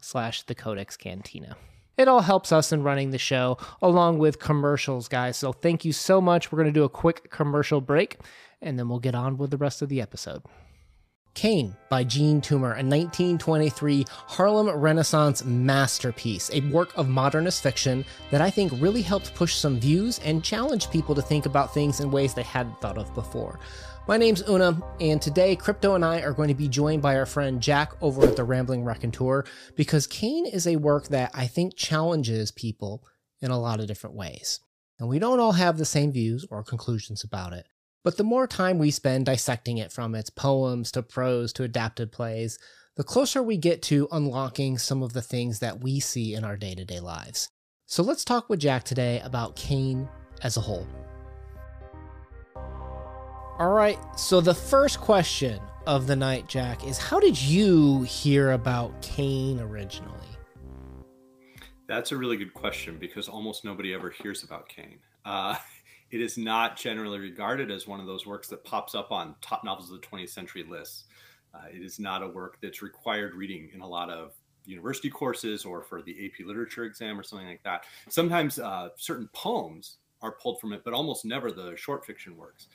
slash the codex cantina. It all helps us in running the show along with commercials guys. So thank you so much. We're going to do a quick commercial break and then we'll get on with the rest of the episode. Cane by Jean Toomer, a 1923 Harlem Renaissance masterpiece, a work of modernist fiction that I think really helped push some views and challenge people to think about things in ways they hadn't thought of before. My name's Una, and today Crypto and I are going to be joined by our friend Jack over at the Rambling Raconteur because Cane is a work that I think challenges people in a lot of different ways. And we don't all have the same views or conclusions about it. But the more time we spend dissecting it from its poems to prose to adapted plays, the closer we get to unlocking some of the things that we see in our day to day lives. So let's talk with Jack today about Cane as a whole. All right, so the first question of the night, Jack, is how did you hear about Cane originally? That's a really good question because almost nobody ever hears about Cane. Uh, it is not generally regarded as one of those works that pops up on top novels of the 20th century lists. Uh, it is not a work that's required reading in a lot of university courses or for the AP literature exam or something like that. Sometimes uh, certain poems are pulled from it, but almost never the short fiction works.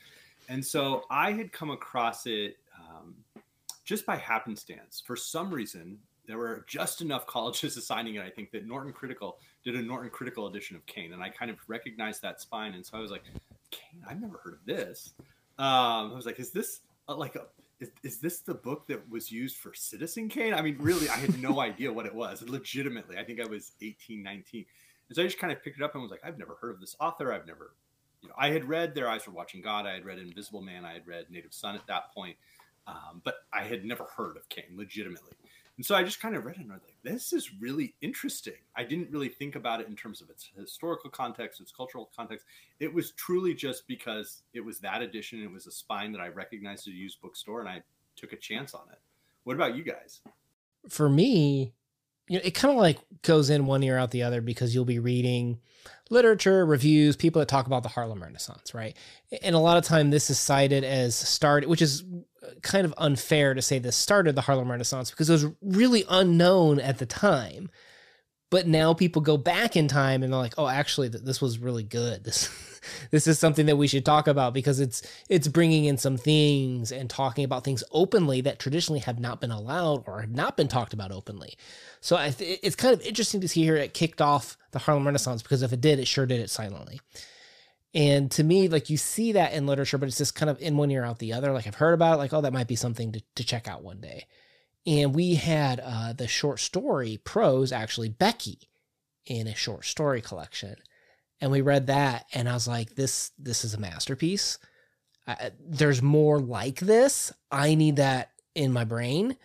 And so I had come across it um, just by happenstance. For some reason, there were just enough colleges assigning it, I think, that Norton Critical did a Norton Critical edition of Cane. And I kind of recognized that spine. And so I was like, Cane, I've never heard of this. Um, I was like, is this uh, like a, is, is this the book that was used for Citizen Kane? I mean, really, I had no idea what it was. Legitimately, I think I was 18, 19. And so I just kind of picked it up and was like, I've never heard of this author. I've never, you know, I had read Their Eyes Were Watching God. I had read Invisible Man. I had read Native Son at that point. Um, but I had never heard of Cane legitimately. And so I just kind of read it and I was like, this is really interesting. I didn't really think about it in terms of its historical context, its cultural context. It was truly just because it was that edition. It was a spine that I recognized at a used bookstore and I took a chance on it. What about you guys? For me, you know, it kind of like goes in one ear out the other because you'll be reading literature, reviews, people that talk about the Harlem Renaissance, right? And a lot of time this is cited as started, which is kind of unfair to say this started the Harlem Renaissance because it was really unknown at the time. But now people go back in time and they're like, "Oh, actually, this was really good. This, this is something that we should talk about because it's it's bringing in some things and talking about things openly that traditionally have not been allowed or have not been talked about openly." So th- it's kind of interesting to see here it kicked off the Harlem Renaissance because if it did, it sure did it silently. And to me, like you see that in literature, but it's just kind of in one ear out the other. Like I've heard about it, like, oh, that might be something to, to check out one day. And we had uh, the short story prose, actually, Becky, in a short story collection. And we read that, and I was like, this this is a masterpiece. Uh, there's more like this. I need that in my brain.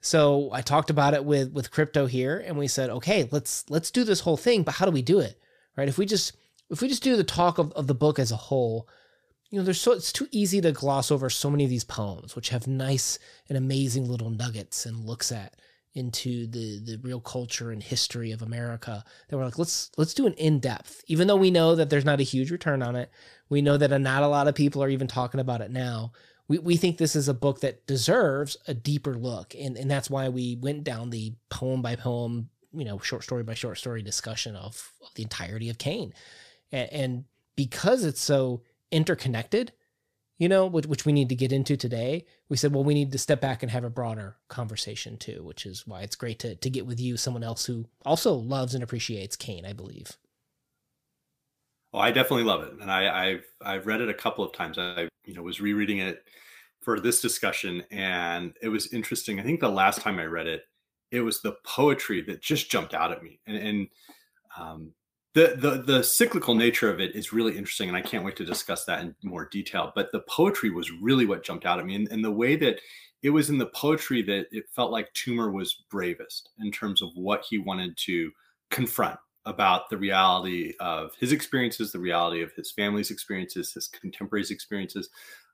So I talked about it with with crypto here, and we said, okay, let's let's do this whole thing, but how do we do it? Right? If we just if we just do the talk of, of the book as a whole, you know, there's so it's too easy to gloss over so many of these poems, which have nice and amazing little nuggets and looks at into the the real culture and history of America. That we're like, let's let's do an in depth, even though we know that there's not a huge return on it. We know that not a lot of people are even talking about it now. We, we think this is a book that deserves a deeper look, and and that's why we went down the poem by poem, you know, short story by short story discussion of, of the entirety of Cane and, and because it's so interconnected, you know, which, which we need to get into today, we said, well, we need to step back and have a broader conversation too, which is why it's great to to get with you, someone else who also loves and appreciates Cane, I believe. Oh, I definitely love it, and I, have I've read it a couple of times. I you know was rereading it for this discussion, and it was interesting. I think the last time I read it, it was the poetry that just jumped out at me, and, and um, the, the the cyclical nature of it is really interesting, and I can't wait to discuss that in more detail. But the poetry was really what jumped out at me, and, and the way that it was in the poetry that it felt like Toomer was bravest in terms of what he wanted to confront about the reality of his experiences, the reality of his family's experiences, his contemporaries' experiences,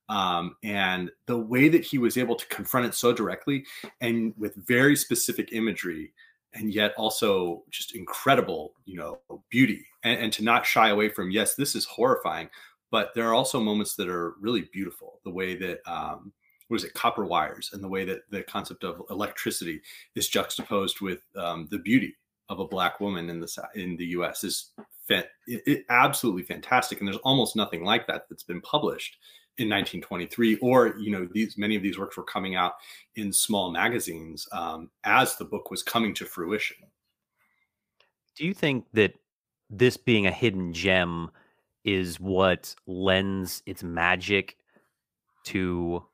um, and the way that he was able to confront it so directly and with very specific imagery and yet also just incredible you know beauty. And, and, to not shy away from yes this is horrifying but there are also moments that are really beautiful. The way that um, what is it copper wires and the way that the concept of electricity is juxtaposed with um, the beauty of a black woman in the in the us is it, it, absolutely fantastic. And there's almost nothing like that that's been published in 1923 or you know these many of these works were coming out in small magazines um, as the book was coming to fruition. Do you think that this being a hidden gem is what lends its magic to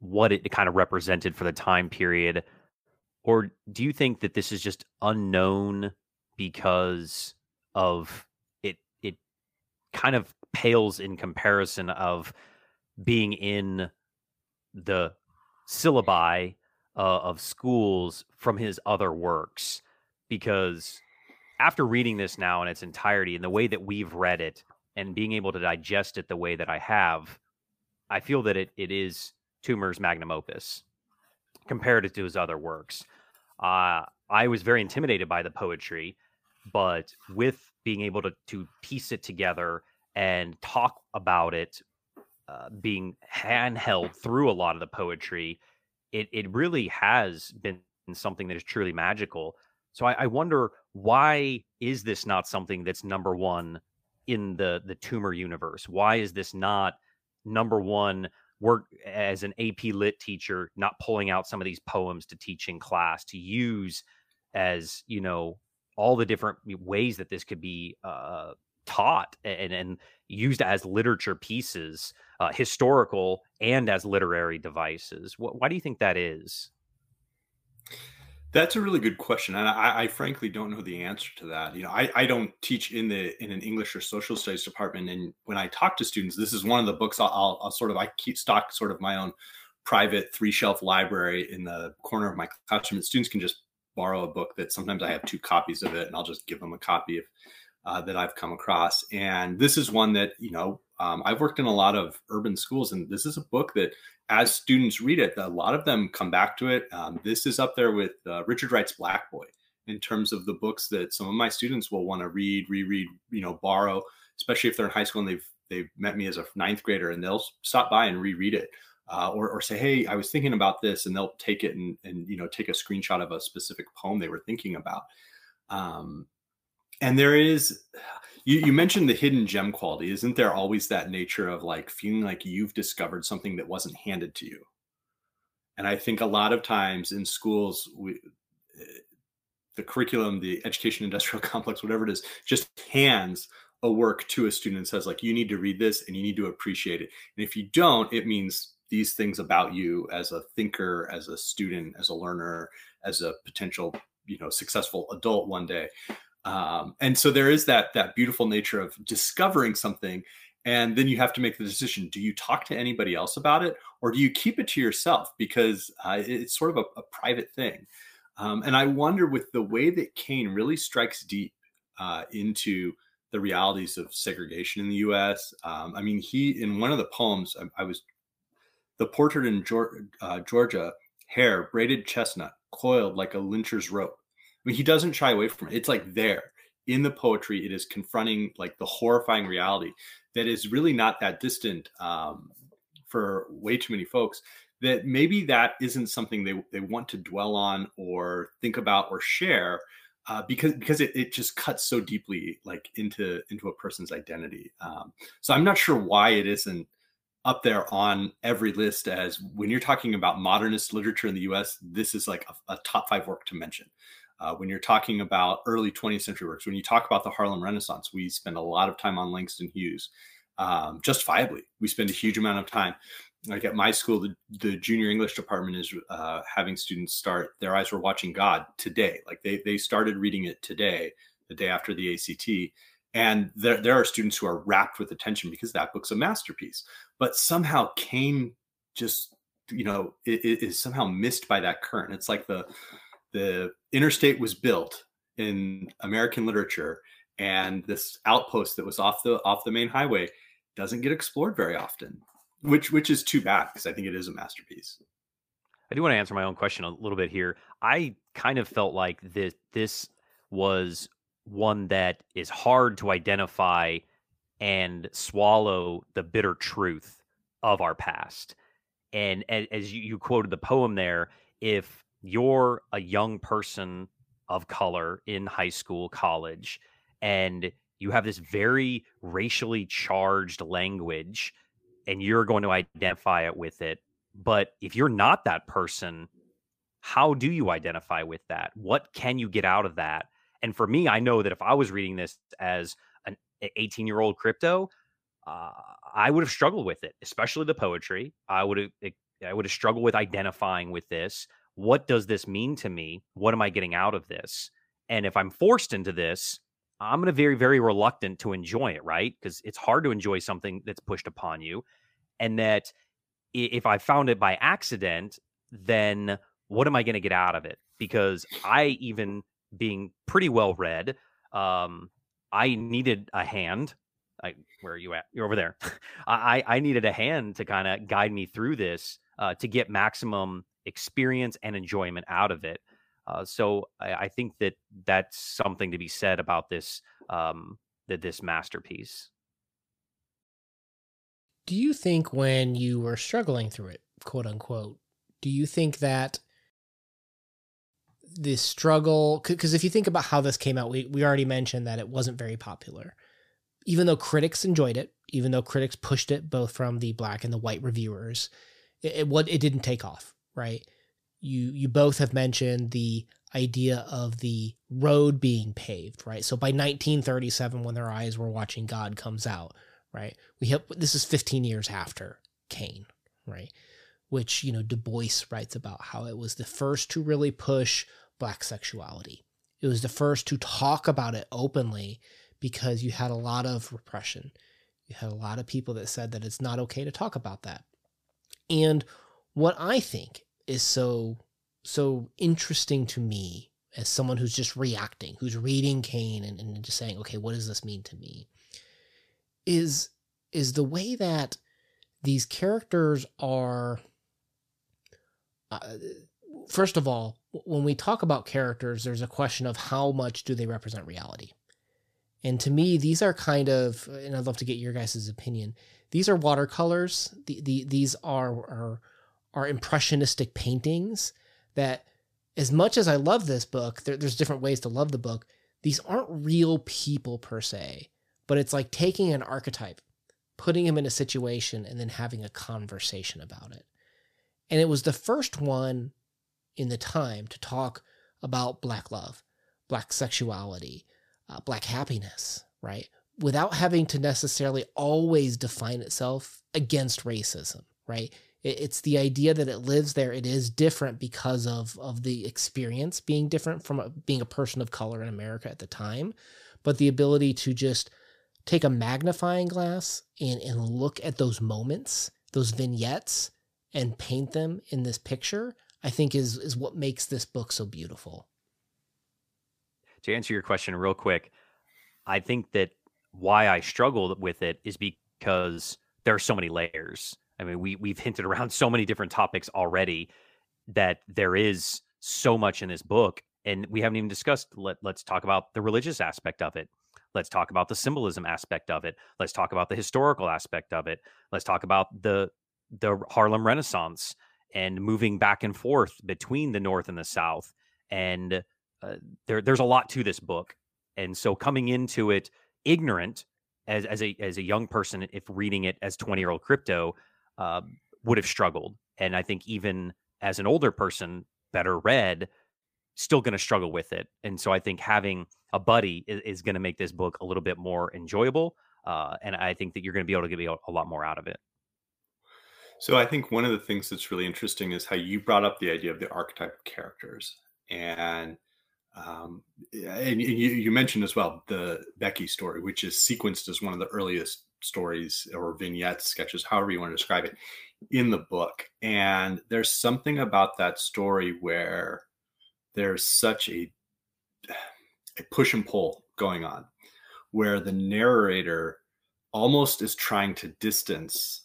what it kind of represented for the time period? Or do you think that this is just unknown because of it it kind of pales in comparison of being in the syllabi uh, of schools from his other works because after reading this now in its entirety and the way that we've read it and being able to digest it the way that I have, I feel that it, it is Toomer's magnum opus compared to his other works. Uh, I was very intimidated by the poetry, but with being able to, to piece it together and talk about it uh, being handheld through a lot of the poetry, it it really has been something that is truly magical. So I, I wonder why is this not something that's number one in the the Toomer universe? Why is this not number one? Work as an AP Lit teacher, not pulling out some of these poems to teach in class to use as you know all the different ways that this could be uh, taught and, and used as literature pieces, uh, historical and as literary devices. why do you think that is? That's a really good question, and I, I, frankly don't know the answer to that. You know, I, I don't teach in the in an English or social studies department, and when I talk to students, this is one of the books I'll, I'll, I'll sort of I keep stock sort of my own private three shelf library in the corner of my classroom. And students can just borrow a book that sometimes I have two copies of it, and I'll just give them a copy if uh, that I've come across. And this is one that, you know, um, I've worked in a lot of urban schools, and this is a book that, as students read it, a lot of them come back to it. Um, this is up there with uh, Richard Wright's Black Boy in terms of the books that some of my students will want to read, reread, you know, borrow, especially if they're in high school and they've they've met me as a ninth grader and they'll stop by and reread it. Uh, or, or say, hey, I was thinking about this, and they'll take it and, and you know take a screenshot of a specific poem they were thinking about. Um, and there is you, you mentioned the hidden gem quality. Isn't there always that nature of like feeling like you've discovered something that wasn't handed to you? And i think a lot of times in schools we eh, the curriculum the education industrial complex whatever it is just hands a work to a student and says like you need to read this and you need to appreciate it. And if you don't it means these things about you as a thinker as a student as a learner as a potential you know successful adult one day um, and so there is that that beautiful nature of discovering something and then you have to make the decision do you talk to anybody else about it or do you keep it to yourself? Because uh, it's sort of a, a private thing. Um, and i wonder with the way that Cane really strikes deep uh, into the realities of segregation in the us um, i mean he in one of the poems i, I was the portrait in georgia, uh, georgia hair braided chestnut coiled like a lyncher's rope I mean, he doesn't shy away from it. It's like there in the poetry. It is confronting like the horrifying reality that is really not that distant um, for way too many folks. That maybe that isn't something they they want to dwell on or think about or share. Uh, because because it, it just cuts so deeply like into into a person's identity um, so i'm not sure why it isn't up there on every list as when you're talking about modernist literature in the us this is like a, a top five work to mention uh, when you're talking about early 20th century works, when you talk about the Harlem Renaissance, we spend a lot of time on Langston Hughes, um, justifiably. We spend a huge amount of time. Like at my school, the, the junior English department is uh, having students start Their Eyes Were Watching God today. Like they, they started reading it today, the day after the ACT. And there, there are students who are wrapped with attention because that book's a masterpiece. But somehow Cane just, you know, is somehow missed by that current. It's like the the interstate was built in American literature, and this outpost that was off the off the main highway doesn't get explored very often, which which is too bad because I think it is a masterpiece. I do want to answer my own question a little bit here. I kind of felt like this this was one that is hard to identify and swallow the bitter truth of our past. And as you quoted the poem there, if you're a young person of color in high school, college, and you have this very racially charged language and you're going to identify it with it. But if you're not that person, how do you identify with that? What can you get out of that? And for me, I know that if I was reading this as an 18 year old crypto, uh, I would have struggled with it, especially the poetry. I would have I would have struggled with identifying with this. What does this mean to me? What am I getting out of this? And if I'm forced into this, I'm going to very very reluctant to enjoy it, right? Because it's hard to enjoy something that's pushed upon you. And that if I found it by accident, then what am I going to get out of it? Because I even being pretty well read, um, I needed a hand. I, where are you at? You're over there. I, I needed a hand to kind of guide me through this uh, to get maximum experience and enjoyment out of it. Uh, so I, I, think that that's something to be said about this um, that this masterpiece. Do you think when you were struggling through it, quote unquote, do you think that this struggle because if you think about how this came out we, we already mentioned that it wasn't very popular even though critics enjoyed it even though critics pushed it both from the black and the white reviewers it, it what it didn't take off right you you both have mentioned the idea of the road being paved right so by 1937 when their eyes were watching god comes out right we have this is 15 years after Cane right which you know du bois writes about how it was the first to really push black sexuality. It was the first to talk about it openly because you had a lot of repression. You had a lot of people that said that it's not okay to talk about that. And what I think is so so interesting to me as someone who's just reacting, who's reading Cane and, and just saying, okay, what does this mean to me? Is is the way that these characters are uh, first of all, when we talk about characters, there's a question of how much do they represent reality. And to me, these are kind of, and I'd love to get your guys' opinion. These are watercolors. The, the, these are, are are impressionistic paintings that, as much as I love this book, there, there's different ways to love the book. These aren't real people per se, but it's like taking an archetype, putting him in a situation, and then having a conversation about it. And it was the first one in the time to talk about black love, black sexuality, uh, black happiness, right? Without having to necessarily always define itself against racism, right? It, it's the idea that it lives there. It is different because of of the experience being different from a, being a person of color in America at the time, but the ability to just take a magnifying glass and and look at those moments, those vignettes, and paint them in this picture I think is is what makes this book so beautiful. To answer your question real quick, I think that why I struggled with it is because there are so many layers. I mean, we we've hinted around so many different topics already that there is so much in this book and we haven't even discussed let, let's talk about the religious aspect of it let's talk about the symbolism aspect of it let's talk about the historical aspect of it let's talk about the the harlem renaissance and moving back and forth between the North and the South. And uh, there, there's a lot to this book. And so coming into it ignorant as, as a as a young person, if reading it as 20 year old crypto, uh, would have struggled. And I think even as an older person, better read, still going to struggle with it. And so I think having a buddy is, is going to make this book a little bit more enjoyable. Uh, and I think that you're going to be able to get a, lot more out of it. So I think one of the things that's really interesting is how you brought up the idea of the archetype of characters. And Um, and you, you mentioned as well the Becky story, which is sequenced as one of the earliest stories or vignettes, sketches, however you want to describe it, in the book. And there's something about that story where there's such a, a push and pull going on, where the narrator almost is trying to distance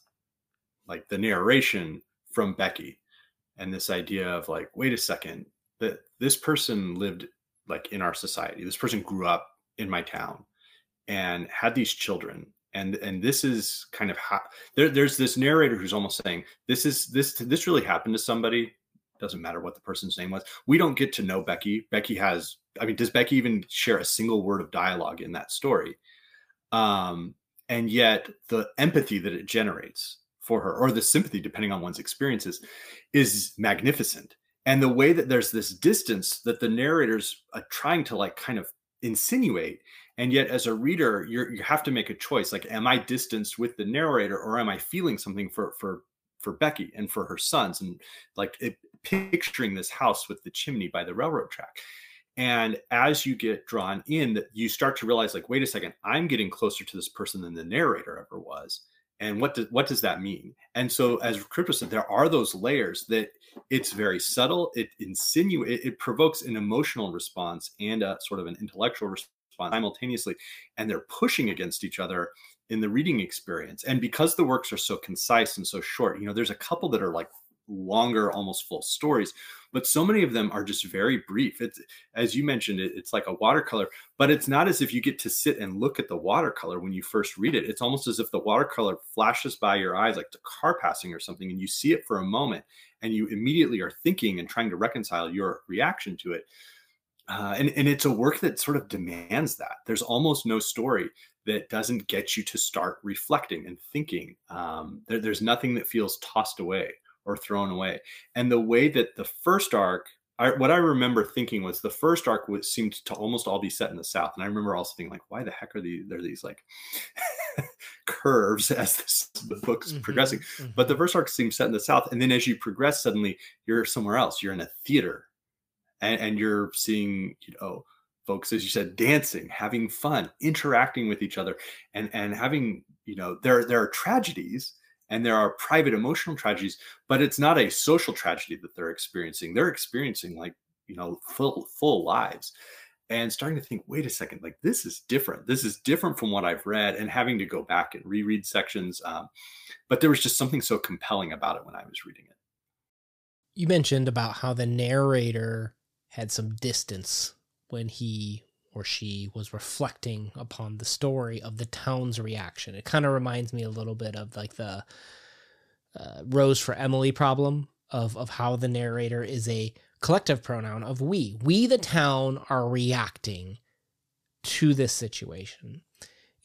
like the narration from Becky and this idea of like, wait a second, that this person lived like in our society. This person grew up in my town and had these children. And and this is kind of how there, there's this narrator who's almost saying this is this this really happened to somebody. Doesn't matter what the person's name was. We don't get to know Becky. Becky has. I mean, does Becky even share a single word of dialogue in that story? Um, and yet the empathy that it generates for her, or the sympathy, depending on one's experiences, is magnificent and the way that there's this distance that the narrators are trying to like kind of insinuate and yet as a reader you you have to make a choice like am i distanced with the narrator or am i feeling something for for for becky and for her sons? And like it, picturing this house with the chimney by the railroad track. And as you get drawn in you start to realize like wait a second i'm getting closer to this person than the narrator ever was. And what does what does that mean? And so as crypto said there are those layers that it's very subtle it insinuates it, it, provokes an emotional response and a sort of an intellectual response simultaneously and they're pushing against each other in the reading experience. And because the works are so concise and so short you know there's a couple that are like longer almost full stories but so many of them are just very brief. It's as you mentioned it, it's like a watercolor but it's not as if you get to sit and look at the watercolor when you first read it. It's almost as if the watercolor flashes by your eyes like the car passing or something and you see it for a moment and you immediately are thinking and trying to reconcile your reaction to it uh, and, and it's a work that sort of demands that there's almost no story that doesn't get you to start reflecting and thinking um, there, there's nothing that feels tossed away or thrown away. And the way that the first arc, I, what I remember thinking was the first arc was, seemed to almost all be set in the South. And I remember also thinking like, why the heck are these, there these like curves as this, the book's mm-hmm, progressing. Mm-hmm. But the first arc seems set in the South. And then as you progress, suddenly you're somewhere else. You're in a theater and, and you're seeing, you know, folks, as you said, dancing, having fun, interacting with each other and, and having, you know, there, there are tragedies and there are private emotional tragedies but it's not a social tragedy that they're experiencing. They're experiencing like you know full full lives. And starting to think wait a second like this is different. This is different from what i've read and having to go back and reread sections um, but there was just something so compelling about it when i was reading it. You mentioned about how the narrator had some distance when he or she was reflecting upon the story of the town's reaction. It kind of reminds me a little bit of like the uh, Rose for Emily problem of of how the narrator is a collective pronoun of we. We the town are reacting to this situation.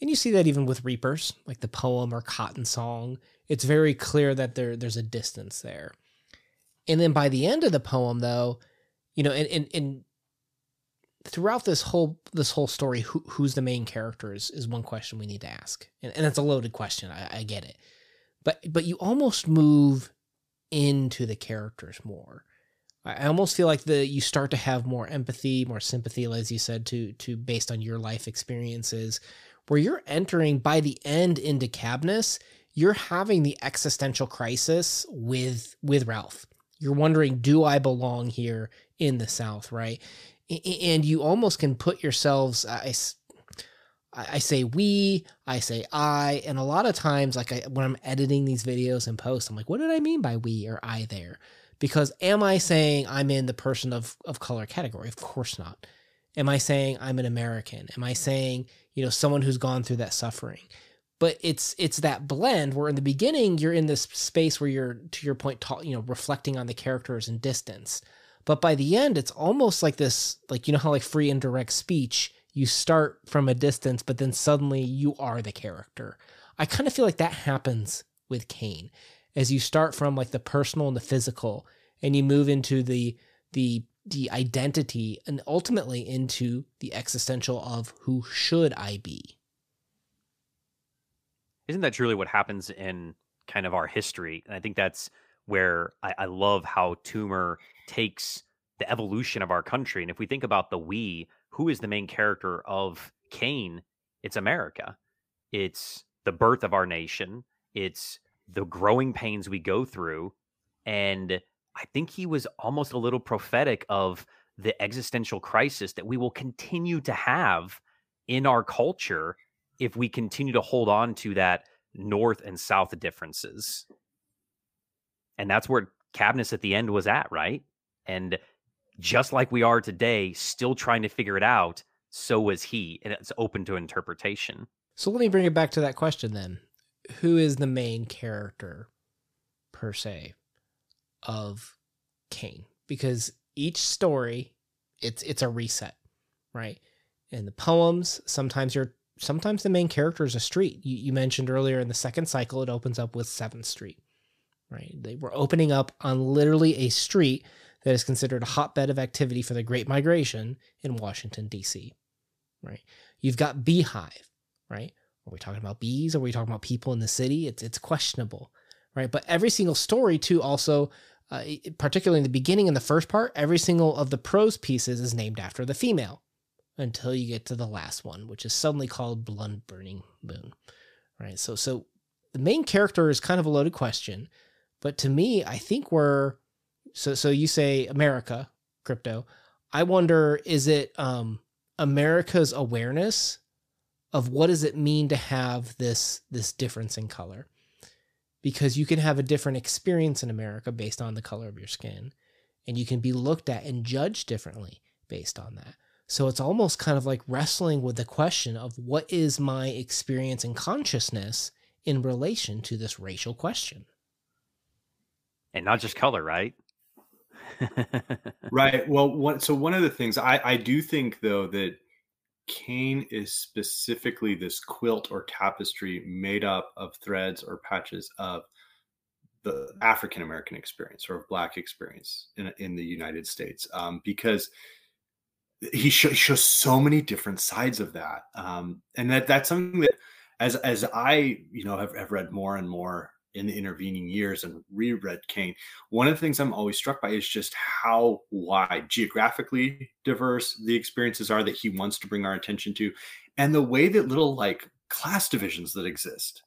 And you see that even with Reapers, like the poem or Cotton Song. It's very clear that there there's a distance there. And then by the end of the poem, though, you know, and, and, and throughout this whole this whole story, who, who's the main character is, is one question we need to ask, and, and it's a loaded question. I, I get it, but but you almost move into the characters more. I almost feel like the you start to have more empathy, more sympathy, as you said, to to based on your life experiences, where you're entering by the end into Kabnis, you're having the existential crisis with with Ralph. You're wondering, do I belong here in the South, right? and you almost can put yourselves I, I say we i say i and a lot of times like I, when i'm editing these videos and posts i'm like what did i mean by we or i there? Because am i saying i'm in the person of, of color category? Of course not. Am i saying i'm an american? Am i saying you know someone who's gone through that suffering? But it's it's that blend where in the beginning you're in this space where you're to your point you know reflecting on the characters and distance but by the end, it's almost like this, like, you know how like free and direct speech, you start from a distance, but then suddenly you are the character. I kind of feel like that happens with Cane as you start from like the personal and the physical and you move into the the the identity and ultimately into the existential of who should I be. Isn't that truly what happens in kind of our history? And I think that's where I, I love how Toomer takes the evolution of our country. And if we think about the we, who is the main character of Cane? It's America. It's the birth of our nation. It's the growing pains we go through. And I think he was almost a little prophetic of the existential crisis that we will continue to have in our culture if we continue to hold on to that north and south differences. And that's where Kabnis at the end was at, right? And just like we are today, still trying to figure it out, so was he. And it's open to interpretation. So let me bring it back to that question then. Who is the main character, per se, of Cane? Because each story, it's it's a reset, right? In the poems, sometimes you're sometimes the main character is a street. You, you mentioned earlier in the second cycle, it opens up with Seventh Street, right? They were opening up on literally a street that is considered a hotbed of activity for the Great Migration in Washington, D.C., right? You've got Beehive, right? Are we talking about bees? Are we talking about people in the city? It's it's questionable, right? But every single story too also uh, particularly in the beginning in the first part, every single of the prose pieces is named after the female until you get to the last one, which is suddenly called Blood Burning Moon. Right. So so the main character is kind of a loaded question, but to me, I think we're so so you say America, crypto. I wonder is it um America's awareness of what does it mean to have this this difference in color? Because you can have a different experience in America based on the color of your skin, and you can be looked at and judged differently based on that. So it's almost kind of like wrestling with the question of what is my experience and consciousness in relation to this racial question. And not just color, right? right. Well, one, so one of the things I, I do think, though, that Cane is specifically this quilt or tapestry made up of threads or patches of the African American experience or Black experience in, in the United States. Um, because he shows so many different sides of that um, and that that's something that as as i you know have, have read more and more in the intervening years and reread Cane, one of the things I'm always struck by is just how wide geographically diverse the experiences are that he wants to bring our attention to, and the way that little like class divisions that exist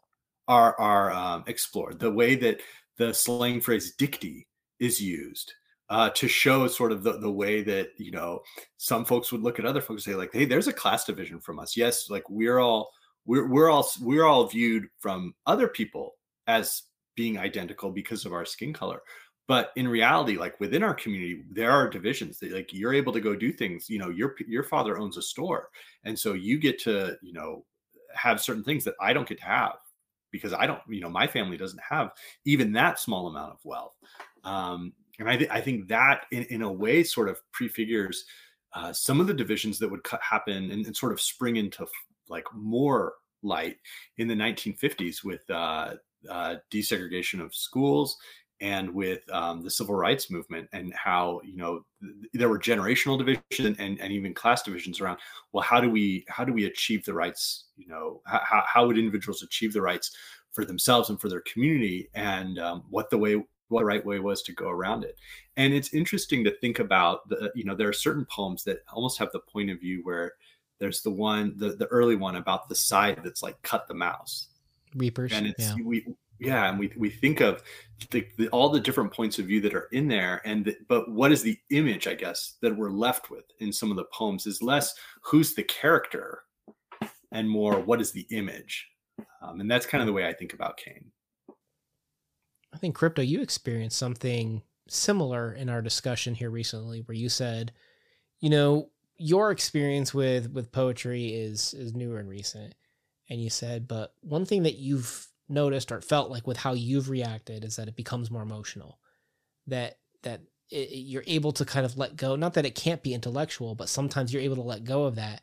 are are um, explored. The way that the slang phrase "dicty" is used, uh, to show sort of the, the way that you know some folks would look at other folks and say like hey there's a class division from us yes like we're all we're, we're all we're all viewed from other people as being identical because of our skin color. But in reality like within our community there are divisions that like you're able to go do things you know your your father owns a store and so you get to you know have certain things that i don't get to have because i don't you know my family doesn't have even that small amount of wealth. Um, and I, th- I think that in, in a way sort of prefigures uh, some of the divisions that would happen and, and, sort of spring into like more light in the 1950s with uh, uh, desegregation of schools and with um, the civil rights movement and how you know th- there were generational divisions and, and even class divisions around well how do we how do we achieve the rights you know how, how would individuals achieve the rights for themselves and for their community and um, what the way what the right way was to go around it. And it's interesting to think about the, you know, there are certain poems that almost have the point of view where there's the one, the, the early one about the side that's like cut the mouse. Reapers. And it's, yeah. we, yeah. And we, we think of the, the, all the different points of view that are in there. And, the, but what is the image, I guess, that we're left with in some of the poems is less who's the character and more what is the image. Um, and that's kind of the way I think about Cane. I think crypto, you experienced something similar in our discussion here recently, where you said, you know, your experience with with poetry is is newer and recent, and you said, but one thing that you've noticed or felt like with how you've reacted is that it becomes more emotional, that that it, you're able to kind of let go. Not that it can't be intellectual, but sometimes you're able to let go of that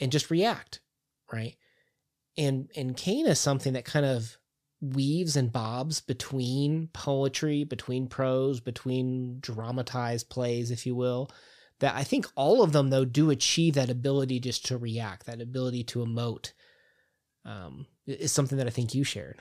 and just react, right? And and Cane is something that kind of weaves and bobs between poetry, between prose, between dramatized plays, if you will. That I think all of them, though, do achieve that ability just to react, that ability to emote, um, is something that I think you shared.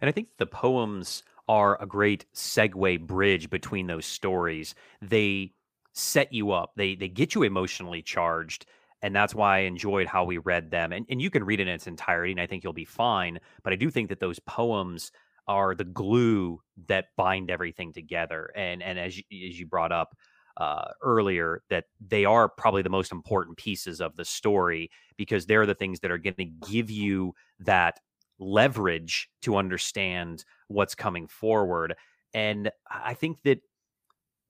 And I think the poems are a great segue bridge between those stories. They set you up. They they get you emotionally charged. And that's why I enjoyed how we read them. And, and you can read it in its entirety, and I think you'll be fine. But I do think that those poems are the glue that bind everything together. And and as as you brought up uh, earlier, that they are probably the most important pieces of the story because they're the things that are going to give you that leverage to understand what's coming forward. And I think that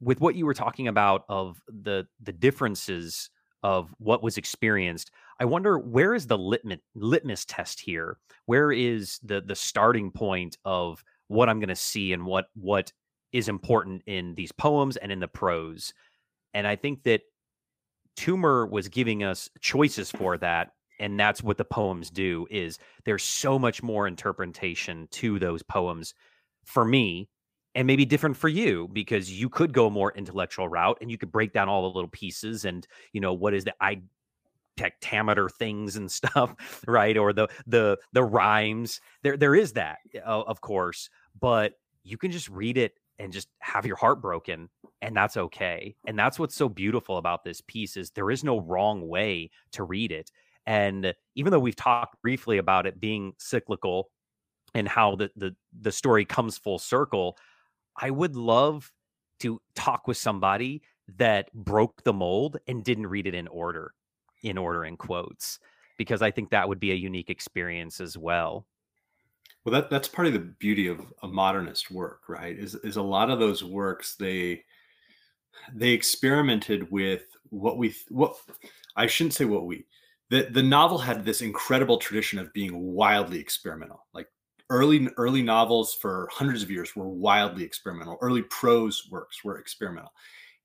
with what you were talking about of the the differences of what was experienced, I wonder where is the litmus litmus test here? Where is the the starting point of what I'm going to see and what what is important in these poems and in the prose? And I think that Toomer was giving us choices for that and that's what the poems do is there's so much more interpretation to those poems for me and maybe different for you because you could go a more intellectual route and you could break down all the little pieces and you know what is the i tectameter things and stuff right or the the the rhymes there there is that of course but you can just read it and just have your heart broken and that's okay and that's what's so beautiful about this piece is there is no wrong way to read it and even though we've talked briefly about it being cyclical and how the the, the story comes full circle I would love to talk with somebody that broke the mold and didn't read it in order, in order in quotes, because I think that would be a unique experience as well. Well, that that's part of the beauty of a modernist work, right? Is is a lot of those works they they experimented with what we what I shouldn't say what we the the novel had this incredible tradition of being wildly experimental. Like early early novels for hundreds of years were wildly experimental. Early prose works were experimental.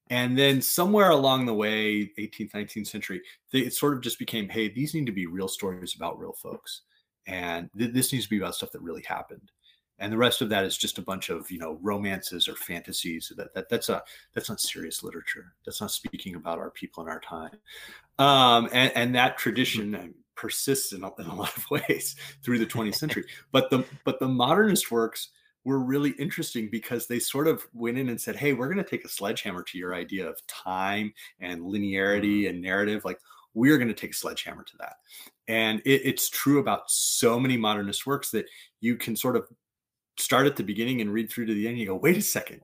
And then somewhere along the way, 18th, 19th century, they, it sort of just became, hey, these need to be real stories about real folks. And th- this needs to be about stuff that really happened. And the rest of that is just a bunch of, you know, romances or fantasies. That, that that's a that's not serious literature. That's not speaking about our people in our time. Um, and, and that tradition, persists in a, in a lot of ways through the 20th century. But the but the modernist works were really interesting because they sort of went in and said, "Hey, we're going to take a sledgehammer to your idea of time and linearity mm-hmm. and narrative. Like we're going to take a sledgehammer to that." And it, it's true about so many modernist works that you can sort of start at the beginning and read through to the end. And you go, "Wait a second,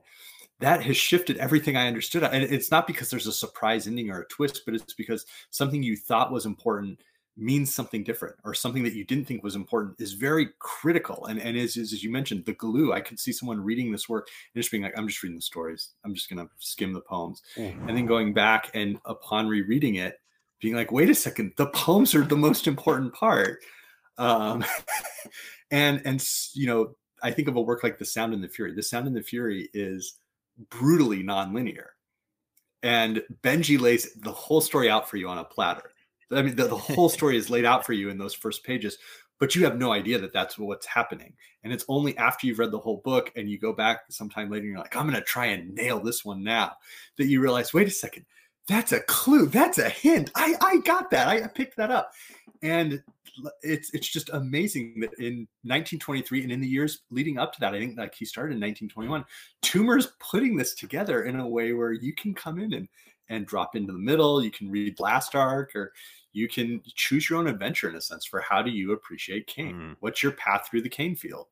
That has shifted everything I understood. And it's not because there's a surprise ending or a twist, but it's because something you thought was important means something different or something that you didn't think was important is very critical and and is, is as you mentioned the glue i could see someone reading this work and just being like i'm just reading the stories i'm just going to skim the poems mm-hmm. and then going back and upon rereading it being like wait a second the poems are the most important part. Um and and you know i think of a work like the sound and the fury. The sound and the fury is brutally nonlinear. And Benji lays the whole story out for you on a platter. I mean, the, the whole story is laid out for you in those first pages, but you have no idea that that's what's happening. And it's only after you've read the whole book and you go back sometime later and you're like, I'm going to try and nail this one now that you realize, wait a second, that's a clue. That's a hint. I, I got that. I, I picked that up. And it's it's just amazing that in 1923 and in the years leading up to that, I think like he started in 1921, Toomer's putting this together in a way where you can come in and and drop into the middle. You can read Last Ark or you can choose your own adventure in a sense for how do you appreciate Cane? Mm. What's your path through the Cane field?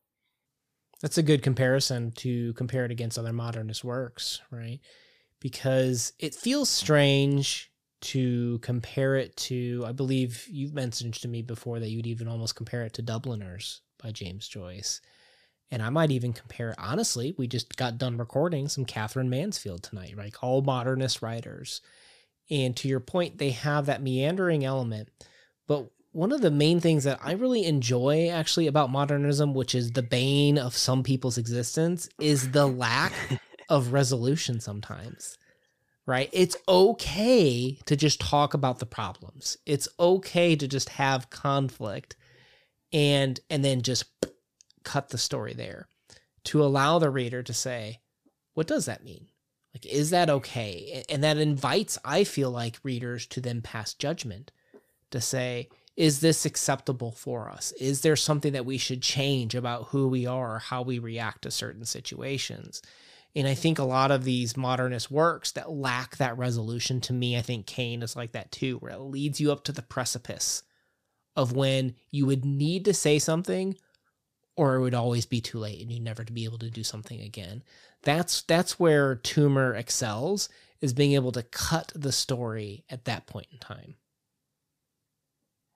That's a good comparison to compare it against other modernist works, right? Because it feels strange to compare it to, I believe you've mentioned to me before that you'd even almost compare it to Dubliners by James Joyce. And I might even compare, honestly, we just got done recording some Katherine Mansfield tonight, right? All modernist writers. And to your point, they have that meandering element. But one of the main things that I really enjoy actually about modernism, which is the bane of some people's existence, is the lack of resolution sometimes. Right? It's okay to just talk about the problems. It's okay to just have conflict and and then just cut the story there to allow the reader to say, what does that mean? Like, is that okay? And that invites, I feel like, readers to then pass judgment to say, is this acceptable for us? Is there something that we should change about who we are or how we react to certain situations? And I think a lot of these modernist works that lack that resolution, to me, I think Cane is like that too, where it leads you up to the precipice of when you would need to say something or it would always be too late and you'd never to be able to do something again. That's that's where Toomer excels is being able to cut the story at that point in time.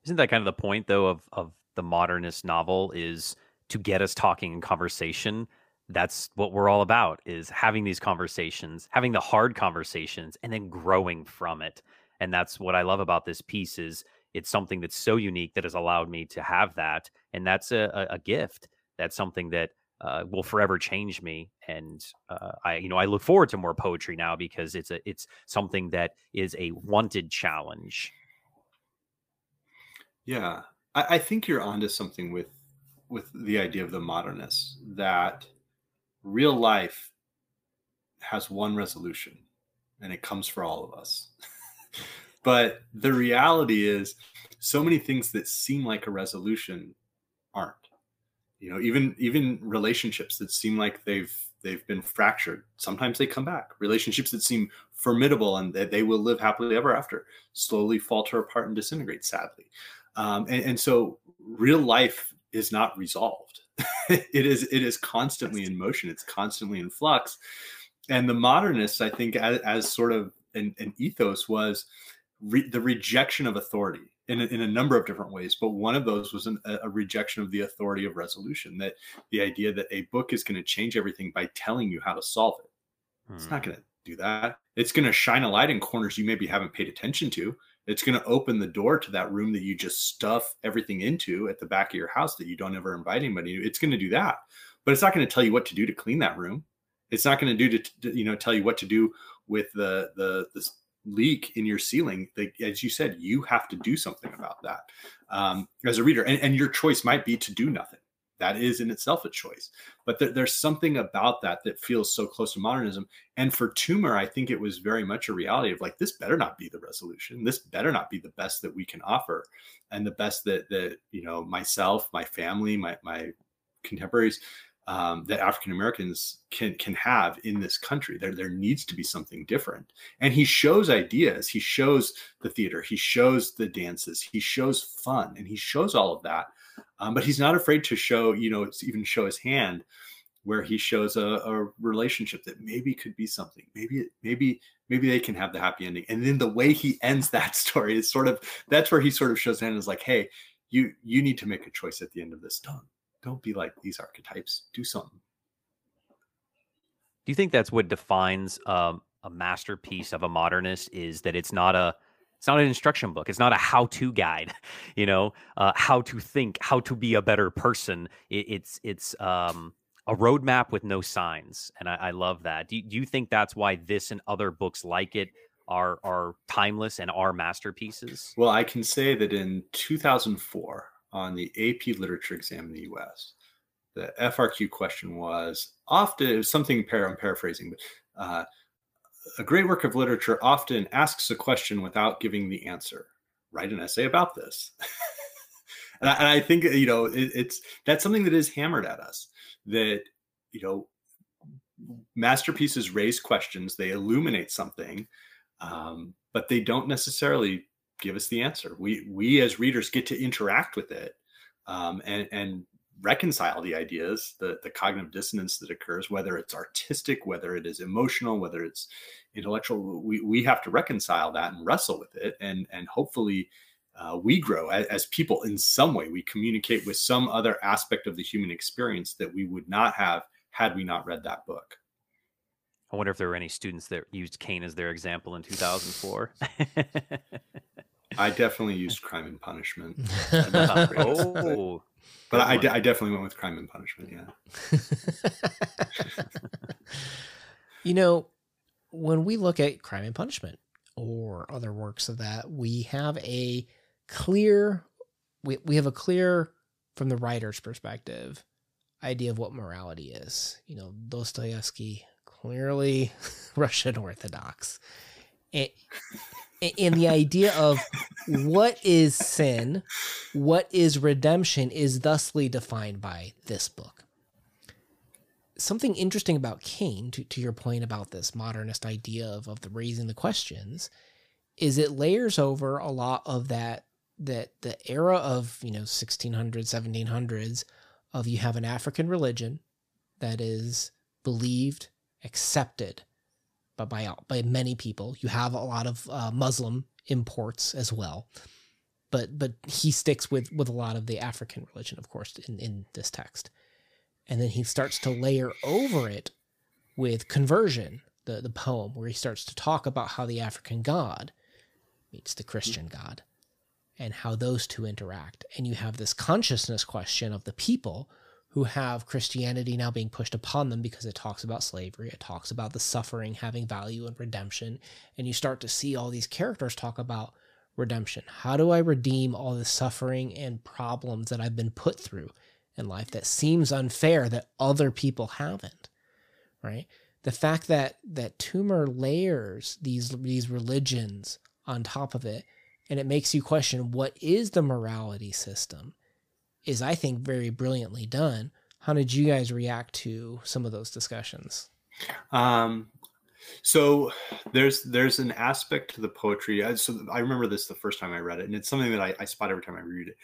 Isn't that kind of the point though of of the modernist novel is to get us talking in conversation? That's what we're all about is having these conversations, having the hard conversations and then growing from it. And that's what I love about this piece is it's something that's so unique that has allowed me to have that and that's a, a gift. That's something that uh, will forever change me and uh, i you know i look forward to more poetry now because it's a it's something that is a wanted challenge. Yeah. I, I think you're onto something with with the idea of the modernists that real life has one resolution and it comes for all of us. But the reality is so many things that seem like a resolution aren't. You know even even relationships that seem like they've they've been fractured sometimes they come back. Relationships that seem formidable and that they will live happily ever after slowly falter apart and disintegrate sadly. Um, and, and so real life is not resolved it is it is constantly in motion it's constantly in flux and the modernists i think as, as sort of an, an ethos was re- the rejection of authority in a, in a number of different ways. But one of those was an, a rejection of the authority of resolution. That the idea that a book is going to change everything by telling you how to solve it. Hmm. It's not hmm. going to do that. It's going to shine a light in corners you maybe haven't paid attention to. It's going to open the door to that room that you just stuff everything into at the back of your house that you don't ever invite anybody to. It's going to do that, but it's not going to tell you what to do to clean that room. It's not going to do to, you know tell you what to do with the the the leak in your ceiling, as you said, you have to do something about that um, as a reader. And, and, your choice might be to do nothing. That is in itself a choice. But th- there's something about that that feels so close to modernism. And for Toomer, I think it was very much a reality of like, this better not be the resolution. This better not be the best that we can offer. And the best that, that you know, myself, my family, my, my contemporaries um, that African Americans can can have in this country. There there needs to be something different. And he shows ideas. He shows the theater. He shows the dances. He shows fun, and he shows all of that. Um, but he's not afraid to show, you know, even show his hand, where he shows a, a relationship that maybe could be something. Maybe maybe maybe they can have the happy ending. And then the way he ends that story is sort of that's where he sort of shows hand is like, hey, you you need to make a choice at the end of this. Don't don't be like these archetypes. Do something. Do you think that's what defines um, a masterpiece of a modernist? Is that it's not a it's not an instruction book. It's not a how-to guide. You know, uh, how to think, how to be a better person. It, it's it's um, a roadmap with no signs, and I, I love that. Do, do you think that's why this and other books like it are are timeless and are masterpieces? Well, I can say that in 2004, on the AP literature exam in the US. The FRQ question was often, it was something I'm paraphrasing, but uh, a great work of literature often asks a question without giving the answer. Write an essay about this. and, I, and, I, think, you know, it, it's that's something that is hammered at us that, you know, masterpieces raise questions, they illuminate something, um, but they don't necessarily give us the answer. We we as readers get to interact with it um, and and reconcile the ideas, the the cognitive dissonance that occurs, whether it's artistic, whether it is emotional, whether it's intellectual. We we have to reconcile that and wrestle with it, and and hopefully. Uh, we grow as, as people in some way. We communicate with some other aspect of the human experience that we would not have had we not read that book. I wonder if there were any students that used Cane as their example in 2004. I definitely used Crime and Punishment. oh, but I, I, definitely went with Crime and Punishment. Yeah. you know, when we look at Crime and Punishment or other works of that, we have a clear, we, we have a clear, from the writer's perspective, idea of what morality is. You know, Dostoevsky clearly Russian Orthodox. And, and the idea of what is sin? What is redemption is thusly defined by this book. Something interesting about Cane, to, to your point about this modernist idea of, of the raising the questions, is it layers over a lot of that that the era of you know 1600s 1700s of you have an african religion that is believed accepted but by by many people. You have a lot of uh, muslim imports as well. But but he sticks with with a lot of the african religion of course in in this text. And then he starts to layer over it with conversion the the poem where he starts to talk about how the african god meets the christian god and how those two interact. And you have this consciousness question of the people who have Christianity now being pushed upon them because it talks about slavery, it talks about the suffering having value and redemption. And you start to see all these characters talk about redemption. How do I redeem all the suffering and problems that I've been put through in life that seems unfair that other people haven't? Right? The fact that that Toomer layers these these religions on top of it and it makes you question what is the morality system? Is I think very brilliantly done. How did you guys react to some of those discussions? Um, so there's there's an aspect to the poetry. I, so I remember this the first time I read it, and it's something that I, I spot every time I read it,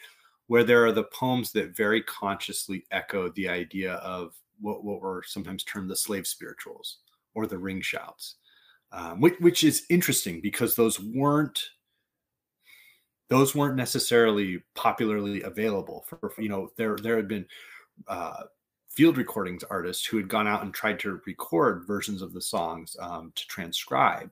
where there are the poems that very consciously echo the idea of what what were sometimes termed the slave spirituals or the ring shouts, um, which, which is interesting because those weren't those weren't necessarily popularly available for, you know there there had been uh, field recordings artists who had gone out and tried to record versions of the songs um, to transcribe.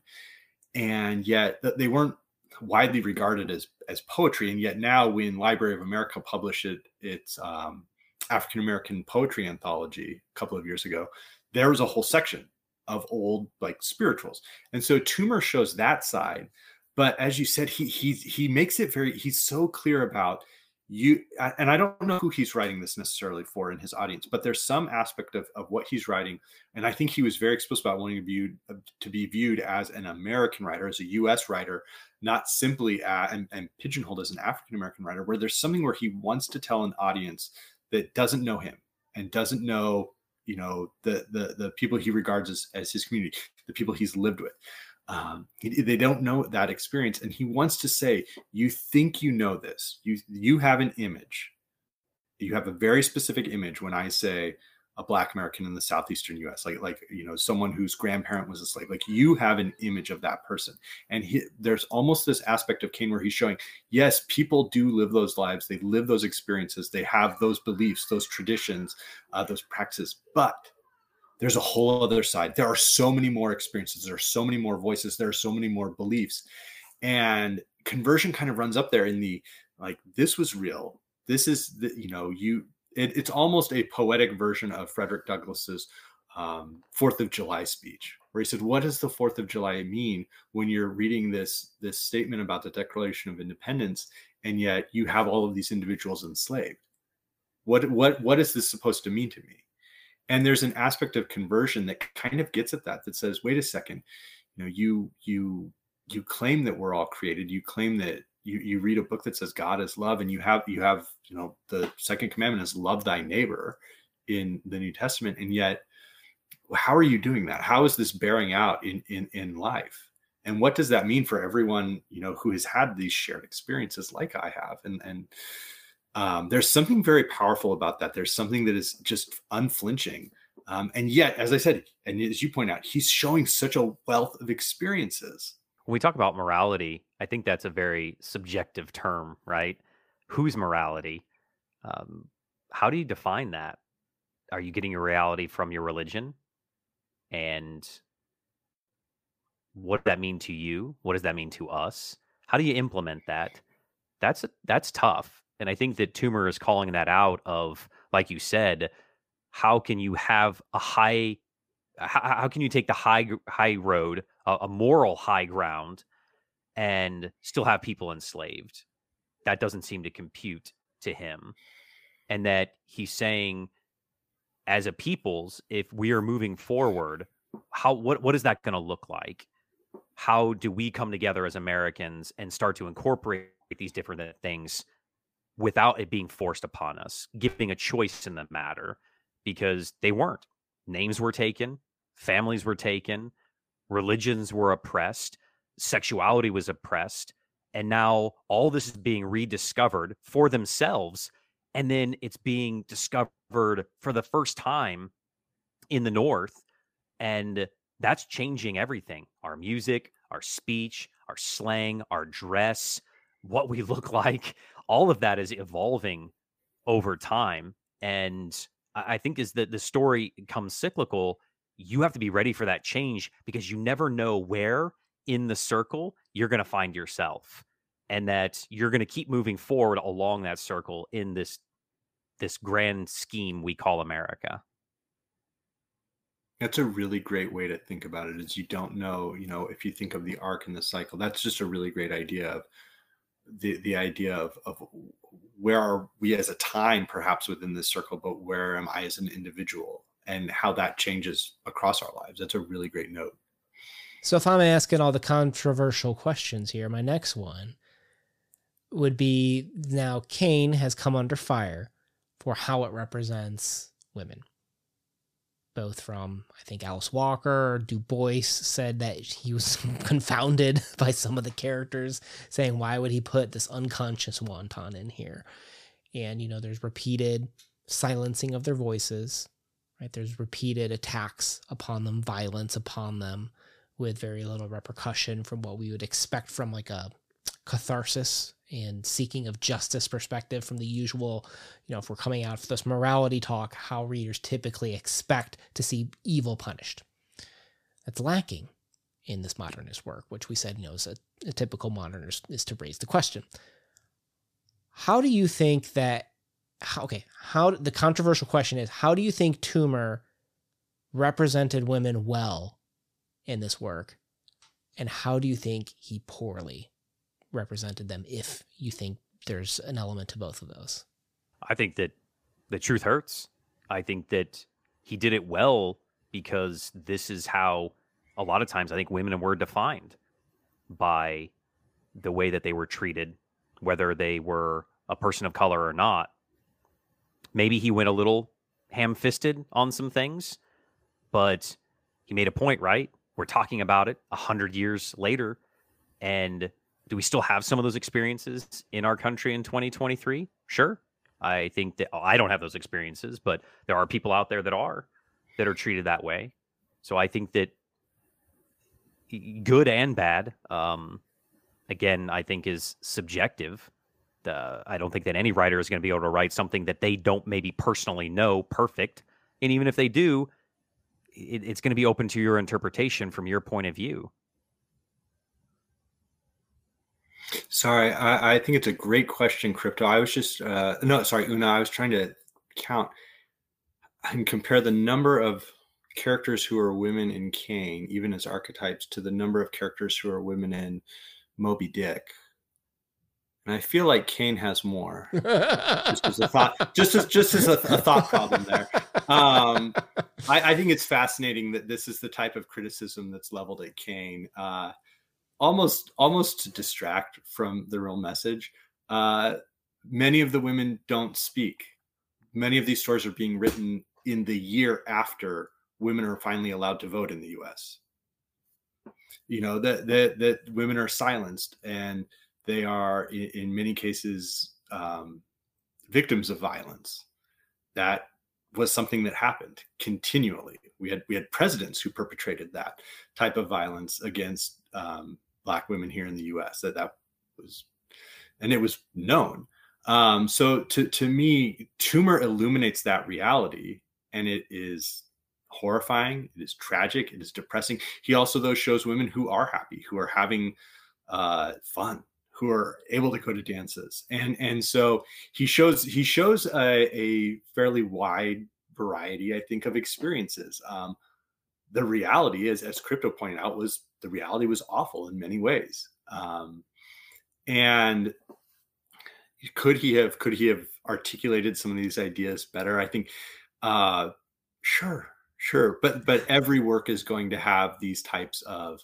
And yet they weren't widely regarded as as poetry. And yet now when library of america published it, its um, african american poetry anthology a couple of years ago there was a whole section of old like spirituals. And so Toomer shows that side but as you said he he he makes it very he's so clear about you and i don't know who he's writing this necessarily for in his audience but there's some aspect of, of what he's writing and i think he was very explicit about wanting to, view, uh, to be viewed as an american writer as a us writer not simply uh, and, and pigeonholed as an african american writer where there's something where he wants to tell an audience that doesn't know him and doesn't know you know the the, the people he regards as, as his community the people he's lived with um, they don't know that experience and he wants to say you think you know this. You you have an image. You have a very specific image when i say a black american in the southeastern us like like you know someone whose grandparent was a slave. Like you have an image of that person. And he, there's almost this aspect of Cane where he's showing yes people do live those lives. They live those experiences. They have those beliefs those traditions uh, those practices. But there's a whole other side. There are so many more experiences. There are so many more voices. There are so many more beliefs. And conversion kind of runs up there in the like, this was real. This is the, you know, you, it, it's almost a poetic version of Frederick Douglass's um, Fourth of July speech, where he said, "What does the Fourth of July mean when you're reading this this statement about the Declaration of Independence, and yet you have all of these individuals enslaved? What what what is this supposed to mean to me?" And there's an aspect of conversion that kind of gets at that that says wait a second. You know you you you claim that we're all created. You claim that you you read a book that says god is love and you have you have you know the second commandment is love thy neighbor in the new testament and yet how are you doing that? How is this bearing out in in in life? And what does that mean for everyone you know who has had these shared experiences like i have? And and um, there's something very powerful about that. There's something that is just unflinching. Um, and yet, as I said, and as you point out, he's showing such a wealth of experiences. When we talk about morality, I think that's a very subjective term, right? Whose morality? Um, how do you define that? Are you getting your reality from your religion? And what does that mean to you? What does that mean to us? How do you implement that? That's that's tough and I think that Toomer is calling that out of, like you said, how can you have a high, how, how can you take the high high road, a, a moral high ground, and still have people enslaved? That doesn't seem to compute to him, and that he's saying, as a people's, if we are moving forward, how what what is that going to look like? How do we come together as Americans and start to incorporate these different things without it being forced upon us, giving a choice in the matter because they weren't. Names were taken, families were taken, religions were oppressed, sexuality was oppressed, and now all this is being rediscovered for themselves and then it's being discovered for the first time in the north and that's changing everything our music our speech our slang our dress what we look like all of that is evolving over time and i think is that the story comes cyclical you have to be ready for that change because you never know where in the circle you're going to find yourself and that you're going to keep moving forward along that circle in this this grand scheme we call America. That's a really great way to think about it is you don't know, you know, if you think of the arc and the cycle, that's just a really great idea of the the idea of, of where are we as a time perhaps within this circle, but where am I as an individual and how that changes across our lives. That's a really great note. So if I'm asking all the controversial questions here, my next one would be now Cane has come under fire for how it represents women. Both from, I think, Alice Walker, Du Bois said that he was confounded by some of the characters, saying, why would he put this unconscious wanton in here? And, you know, there's repeated silencing of their voices, right? There's repeated attacks upon them, violence upon them, with very little repercussion from what we would expect from like a catharsis and seeking of justice perspective from the usual, you know, if we're coming out of this morality talk, how readers typically expect to see evil punished. That's lacking in this modernist work, which we said, you know, is a, a typical modernist is to raise the question. How do you think that okay, how the controversial question is how do you think Toomer represented women well in this work? And how do you think he poorly represented them if you think there's an element to both of those? I think that the truth hurts. I think that he did it well because this is how a lot of times I think women were defined by the way that they were treated, whether they were a person of color or not. Maybe he went a little ham fisted on some things, but he made a point, right? We're talking about it a hundred years later, and do we still have some of those experiences in our country in 2023? Sure. I think that I don't have those experiences, but there are people out there that are that are treated that way. So I think that good and bad, um, again, I think is subjective. Uh, I don't think that any writer is going to be able to write something that they don't maybe personally know perfect. And even if they do, it, it's going to be open to your interpretation from your point of view. Sorry, I, I, think it's a great question, Crypto. I was just uh, no, sorry, Una. I was trying to count and compare the number of characters who are women in Cane, even as archetypes, to the number of characters who are women in Moby Dick. And I feel like Cane has more. just as a thought, just as just as a, a thought problem there. Um, I, I, think it's fascinating that this is the type of criticism that's leveled at Cane. Uh, almost almost to distract from the real message. Uh, many of the women don't speak. Many of these stories are being written in the year after women are finally allowed to vote in the U.S. You know that that that women are silenced and they are in, in many cases um, victims of violence. That was something that happened continually. We had we had presidents who perpetrated that type of violence against um, black women here in the U.S. That that was, and it was known. Um, so to to me, Toomer illuminates that reality, and it is horrifying. It is tragic. It is depressing. He also though shows women who are happy, who are having uh, fun, who are able to go to dances, and and so he shows he shows a, a fairly wide variety, I think, of experiences. Um, the reality is, as Crypto pointed out, was the reality was awful in many ways. Um, and could he have could he have articulated some of these ideas better? I think, uh, sure, sure. But but every work is going to have these types of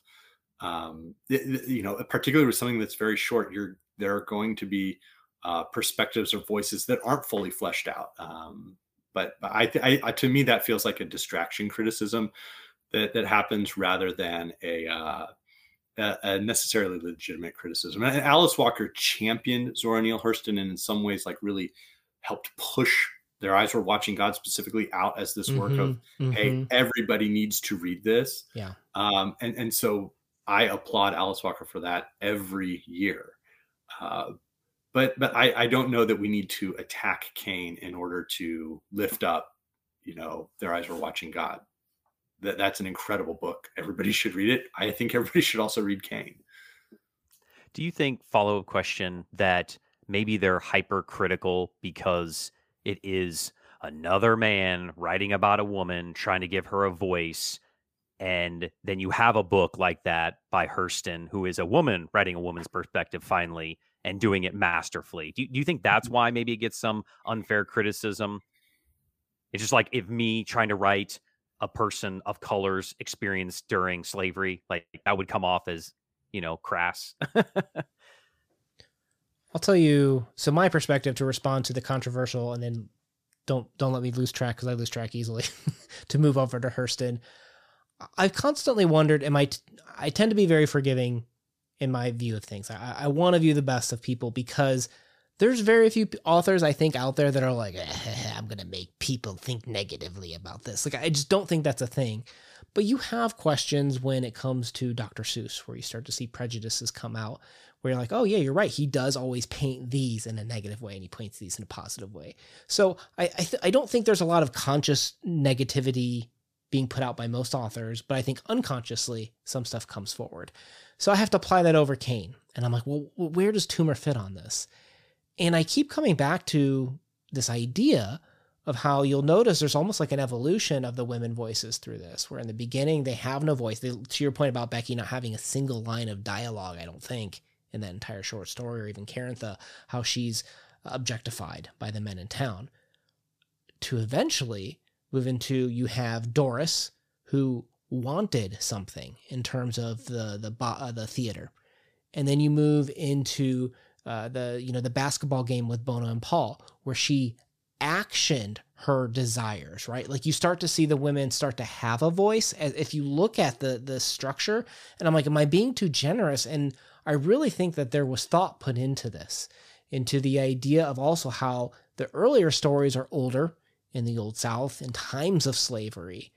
um, you know, particularly with something that's very short, you're there are going to be uh, perspectives or voices that aren't fully fleshed out. Um, but, but I, I, to me, that feels like a distraction criticism that that happens rather than a, uh, a, necessarily legitimate criticism. And Alice Walker championed Zora Neale Hurston, and in some ways, like really helped push their eyes were watching God specifically out as this work mm-hmm, of, mm-hmm. hey, everybody needs to read this. Yeah. Um, and and so I applaud Alice Walker for that every year. Uh, but but I, I don't know that we need to attack Cane in order to lift up, you know, their eyes were watching God. That that's an incredible book. Everybody should read it. I think everybody should also read Cane. Do you think follow up question that maybe they're hypercritical because it is another man writing about a woman trying to give her a voice and then you have a book like that by Hurston, who is a woman writing a woman's perspective finally and doing it masterfully. Do, you, do you think that's mm-hmm. why maybe it gets some unfair criticism? It's just like if me trying to write a person of colors experience during slavery, like that would come off as, you know, crass. I'll tell you. So my perspective to respond to the controversial, and then don't don't let me lose track because I lose track easily. to move over to Hurston, I've constantly wondered. Am I? T- I tend to be very forgiving in my view of things. I, I want to view the best of people because there's very few authors I think out there that are like, eh, I'm gonna make people think negatively about this. Like I just don't think that's a thing. But you have questions when it comes to Dr. Seuss, where you start to see prejudices come out where you're like, oh yeah, you're right. He does always paint these in a negative way, and he paints these in a positive way. So I I, th- I don't think there's a lot of conscious negativity being put out by most authors, but I think unconsciously some stuff comes forward. So I have to apply that over Cane, and I'm like, well, where does Toomer fit on this? And I keep coming back to this idea of how you'll notice there's almost like an evolution of the women voices through this, where in the beginning they have no voice. They, to your point about Becky not having a single line of dialogue, I don't think in that entire short story, or even Karintha, how she's objectified by the men in town. To eventually move into you have Doris, who wanted something in terms of the the uh, the theater, and then you move into uh, the you know the basketball game with Bona and Paul, where she actioned her desires, right? Like you start to see the women start to have a voice. As if you look at the the structure, and I'm like, am I being too generous? And I really think that there was thought put into this, into the idea of also how the earlier stories are older in the Old South in times of slavery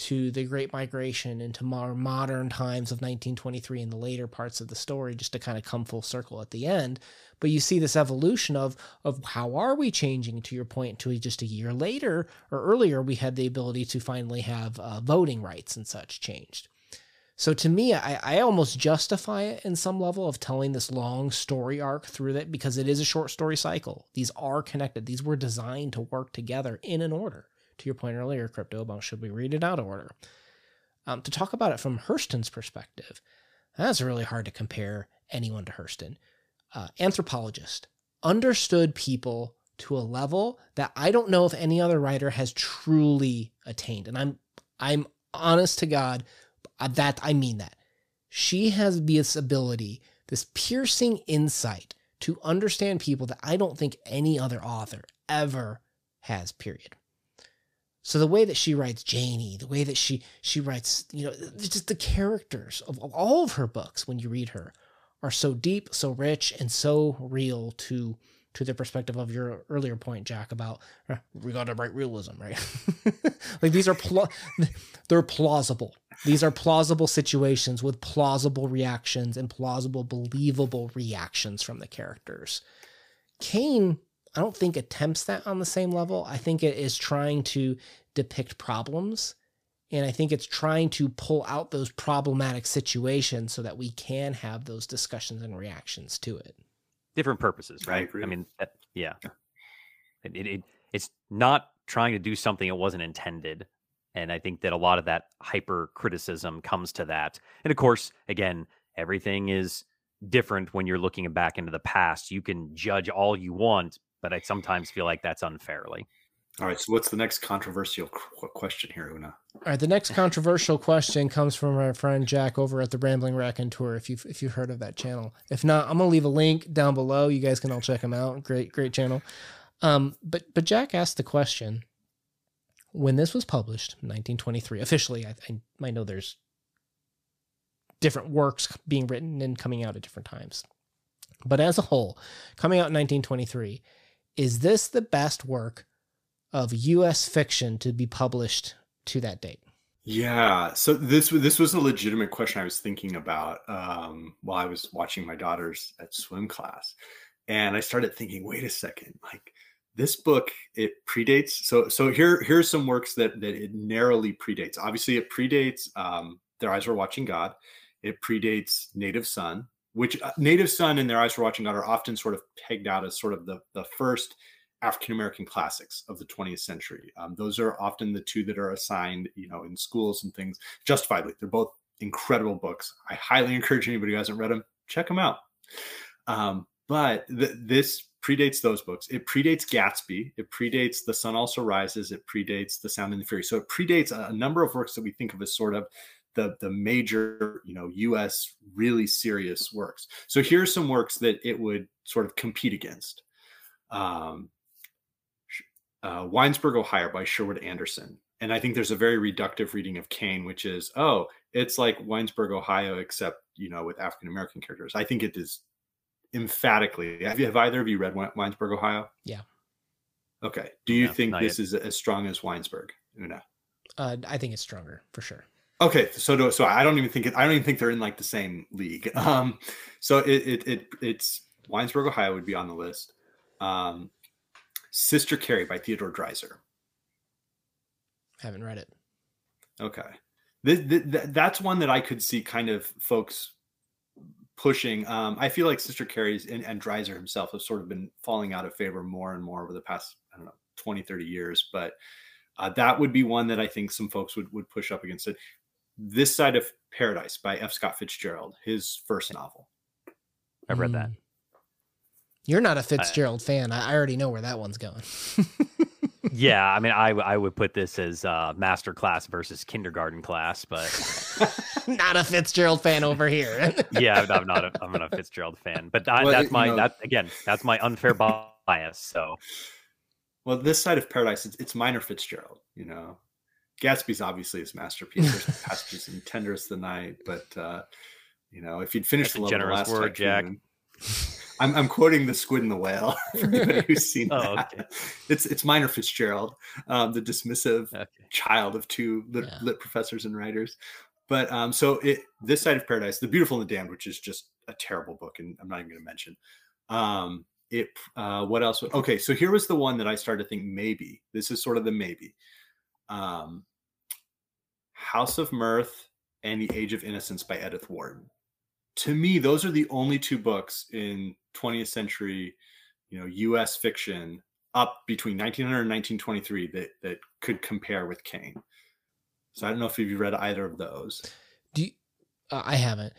to the Great Migration into more modern times of 1923 and the later parts of the story, just to kind of come full circle at the end. But you see this evolution of of how are we changing? To your point, to just a year later or earlier, we had the ability to finally have uh, voting rights and such changed. So to me, I, I almost justify it in some level of telling this long story arc through it because it is a short story cycle. These are connected. These were designed to work together in an order. To your point earlier, crypto about should we read it out of order? Um, to talk about it from Hurston's perspective, that's really hard to compare anyone to Hurston. Uh, anthropologist understood people to a level that I don't know if any other writer has truly attained. And I'm I'm honest to God uh, that I mean that. She has this ability, this piercing insight to understand people that I don't think any other author ever has, period. So the way that she writes Janie, the way that she she writes, you know, just the characters of, all of her books when you read her are so deep, so rich, and so real to to the perspective of your earlier point, Jack, about uh, we got to write realism, right? like these are pl- they're plausible. These are plausible situations with plausible reactions and plausible, believable reactions from the characters. Cane, I don't think attempts that on the same level. I think it is trying to depict problems. And I think it's trying to pull out those problematic situations so that we can have those discussions and reactions to it. Different purposes, right? I, I mean, yeah. It, it, it, it's not trying to do something it wasn't intended and I think that a lot of that hyper criticism comes to that. And of course, again, everything is different when you're looking back into the past. You can judge all you want, but I sometimes feel like that's unfairly. All right. So, what's the next controversial question here, Una? All right. The next controversial question comes from our friend Jack over at the Rambling Raconteur. If you've if you've heard of that channel, if not, I'm gonna leave a link down below. You guys can all check him out. Great, great channel. Um, but but Jack asked the question when this was published, 1923, officially. I, I might know there's different works being written and coming out at different times, but as a whole, coming out in 1923, is this the best work of U.S. fiction to be published to that date? Yeah, so this this was a legitimate question I was thinking about um, while I was watching my daughters at swim class, and I started thinking, wait a second, like this book it predates. So so here here's some works that that it narrowly predates. Obviously, it predates um, Their Eyes Were Watching God. It predates Native Son, which uh, Native Son and Their Eyes Were Watching God are often sort of pegged out as sort of the the first African American classics of the 20th century. Um, those are often the two that are assigned, you know, in schools and things justifiably. They're both incredible books. I highly encourage anybody who hasn't read them, check them out. Um, but th- this predates those books. It predates Gatsby. It predates The Sun Also Rises. It predates The Sound and the Fury. So it predates a, a number of works that we think of as sort of the the major, you know, U.S. really serious works. So here's some works that it would sort of compete against. Um, uh, Winesburg, Ohio by Sherwood Anderson. And I think there's a very reductive reading of Cane, which is, oh, it's like Winesburg, Ohio, except, you know, with African American characters. I think it is emphatically. Have, you, have either of you read Winesburg, Ohio? Yeah. Okay. Do you think this yet. is as strong as Winesburg? Una? Uh, I think it's stronger for sure. Okay, so do, so I don't even think it, I don't even think they're in like the same league. Um, so it, it, it it's Winesburg, Ohio would be on the list. Um, Sister Carrie by Theodore Dreiser. Haven't read it. Okay. This, this, that's one that I could see kind of folks pushing. Um, I feel like Sister Carrie's and, and Dreiser himself have sort of been falling out of favor more and more over the past, I don't know, 20, 30 years. But uh, that would be one that I think some folks would, would push up against it. This Side of Paradise by F. Scott Fitzgerald, his first novel. I've read that. Hmm. You're not a Fitzgerald I, fan. I already know where that one's going. yeah, I mean, I I would put this as uh, master class versus kindergarten class, but not a Fitzgerald fan over here. yeah, I'm not. A, I'm not a Fitzgerald fan, but I, well, that's my know, that again. That's my unfair bias. So, well, this side of paradise, it's, it's minor Fitzgerald. You know, Gatsby's obviously his masterpiece. There's passages in Tender Is the Night, but uh, you know, if you'd finished the generous last word, Jack. I'm, I'm quoting the Squid and the Whale for anybody who's seen oh, that. Okay. It's it's Minor Fitzgerald, um, the dismissive okay. child of two lit, yeah. lit, professors and writers. But um, so it this side of paradise, the beautiful and the damned, which is just a terrible book, and I'm not even going to mention. Um, it uh, what else? Okay, so here was the one that I started to think maybe this is sort of the maybe. Um, House of Mirth and the Age of Innocence by Edith Wharton to me, those are the only two books in 20th century, you know, U.S. fiction up between 1900 and 1923 that that could compare with Cane. So I don't know if you've read either of those. Do you, uh, I haven't.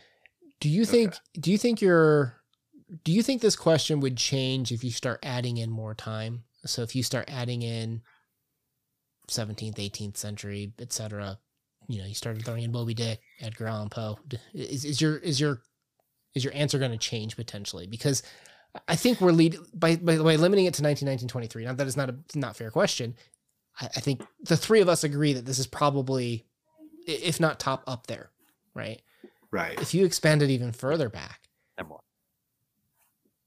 Do you think? Okay. Do you think you're? Do you think this question would change if you start adding in more time? So if you start adding in 17th, 18th century, etc., you know, you started throwing in Moby Dick, Edgar Allan Poe. Is, is your is your is your answer going to change potentially? Because I think we're lead by by the way limiting it to 1923. Now that is not a not fair question. I, I think the three of us agree that this is probably, if not top up there, right? Right. If you expand it even further back, number one.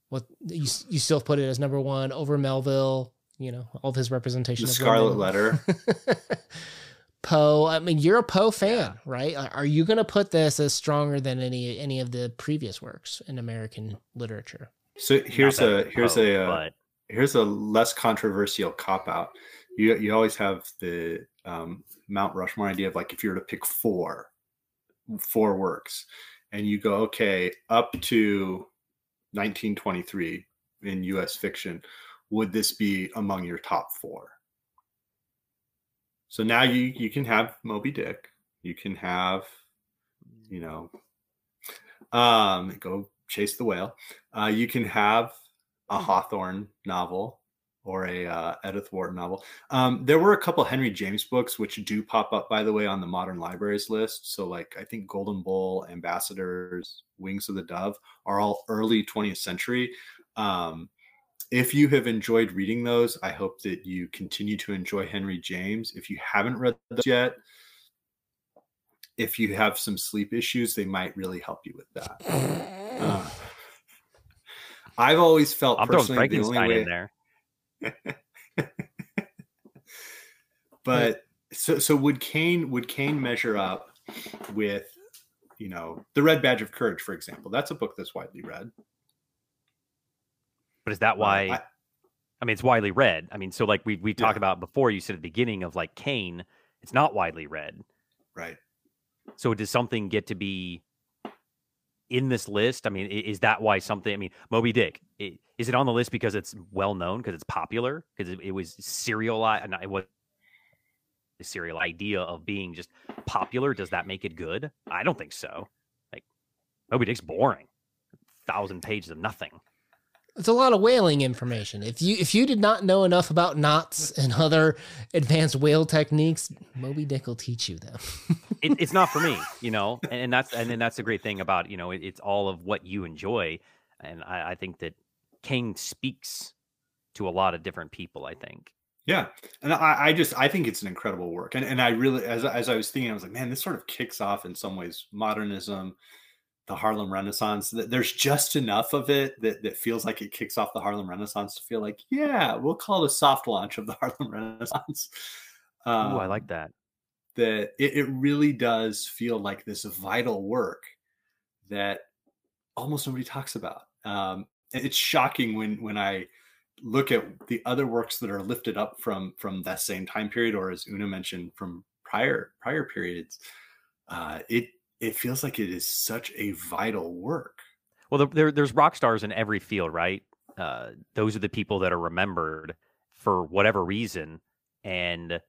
what you you still put it as number one over Melville. You know all of his representation. The Scarlet Letter. Poe. I mean, you're a Poe fan, yeah. right? Are you going to put this as stronger than any any of the previous works in American literature? So here's a here's Poe, a uh, but... here's a less controversial cop out. You you always have the um, Mount Rushmore idea of like if you were to pick four four works, and you go okay up to 1923 in U.S. fiction, would this be among your top four? So now you you can have Moby Dick, you can have, you know, um, go chase the whale. Uh, you can have a mm-hmm. Hawthorne novel, or a uh, Edith Wharton novel. Um, there were a couple Henry James books which do pop up, by the way, on the modern libraries list. So, like I think Golden Bowl, Ambassadors, Wings of the Dove are all early 20th century. Um, if you have enjoyed reading those, I hope that you continue to enjoy Henry James. If you haven't read those yet, if you have some sleep issues, they might really help you with that. Uh, I've always felt I'm throwing Frankenstein way, in there. but so so would Cane would Cane measure up with you know the Red Badge of Courage, for example? That's a book that's widely read. But is that why? Uh, I, I, mean, it's widely read. I mean, so like we we talked yeah. about before, you said at the beginning of like Cane, it's not widely read, right? So does something get to be in this list? I mean, is that why something? I mean, Moby Dick is it on the list because it's well known because it's popular because it, it, was serial? It was the serial idea of being just popular. Does that make it good? I don't think so. Like Moby Dick's boring, thousand pages of nothing. It's a lot of whaling information. If you if you did not know enough about knots and other advanced whale techniques, Moby Dick will teach you them. it, it's not for me, you know, and, and that's and then that's the great thing about you know it, it's all of what you enjoy, and I, I think that King speaks to a lot of different people. I think. Yeah, and I, I just I think it's an incredible work, and and I really as as I was thinking, I was like, man, this sort of kicks off in some ways modernism the Harlem Renaissance. There's just enough of it that, that feels like it kicks off the Harlem Renaissance to feel like, yeah, we'll call it a soft launch of the Harlem Renaissance. Um, oh, I like that. That it, it really does feel like this vital work that almost nobody talks about. Um, it's shocking when when I look at the other works that are lifted up from from that same time period, or as Una mentioned, from prior prior periods. Uh, it it feels like it is such a vital work. Well, there, there's rock stars in every field, right? Uh, those are the people that are remembered for whatever reason, and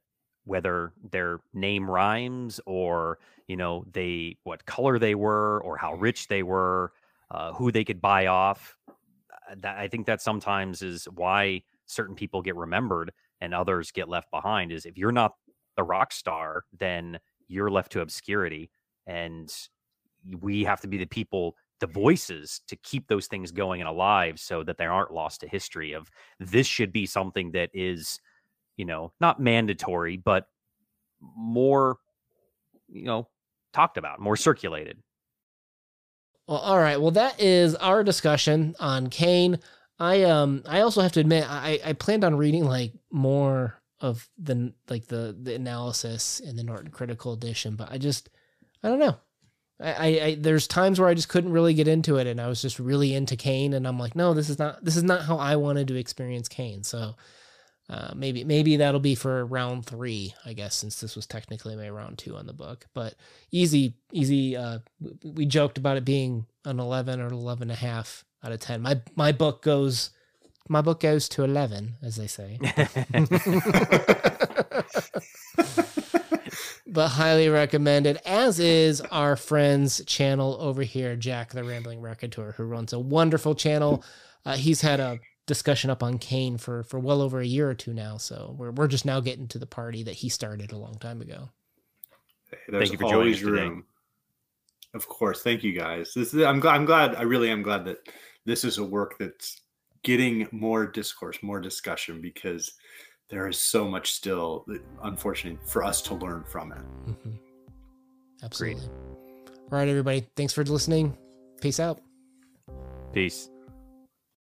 whether their name rhymes or you know they what color they were or how rich they were, uh, who they could buy off. Uh, that I think that sometimes is why certain people get remembered and others get left behind. Is if you're not the rock star, then you're left to obscurity and we have to be the people the voices to keep those things going and alive so that they aren't lost to history of this should be something that is you know not mandatory but more you know talked about more circulated. Well all right. Well that is our discussion on Cane i um i also have to admit i i planned on reading like more of the like the the analysis in the norton critical edition but i just I don't know. I, I, I, there's times where I just couldn't really get into it, and I was just really into Cane, and I'm like, no, this is not this is not how I wanted to experience Cane. So uh, maybe maybe that'll be for round three, I guess, since this was technically my round two on the book. But easy, easy. Uh, we joked about it being an 11 or 11 and a half out of 10. My my book goes my book goes to 11, as they say. but highly recommended, as is our friend's channel over here, Jack the Rambling Raconteur, who runs a wonderful channel. Uh, he's had a discussion up on Cane for for well over a year or two now, so we're we're just now getting to the party that he started a long time ago. Hey, thank you for joining us room. today. Of course, thank you guys. This is, I'm glad. I'm glad. I really am glad that this is a work that's getting more discourse, more discussion because there is so much still, unfortunately, for us to learn from it. Mm-hmm. Absolutely. Great. All right, everybody. Thanks for listening. Peace out. Peace.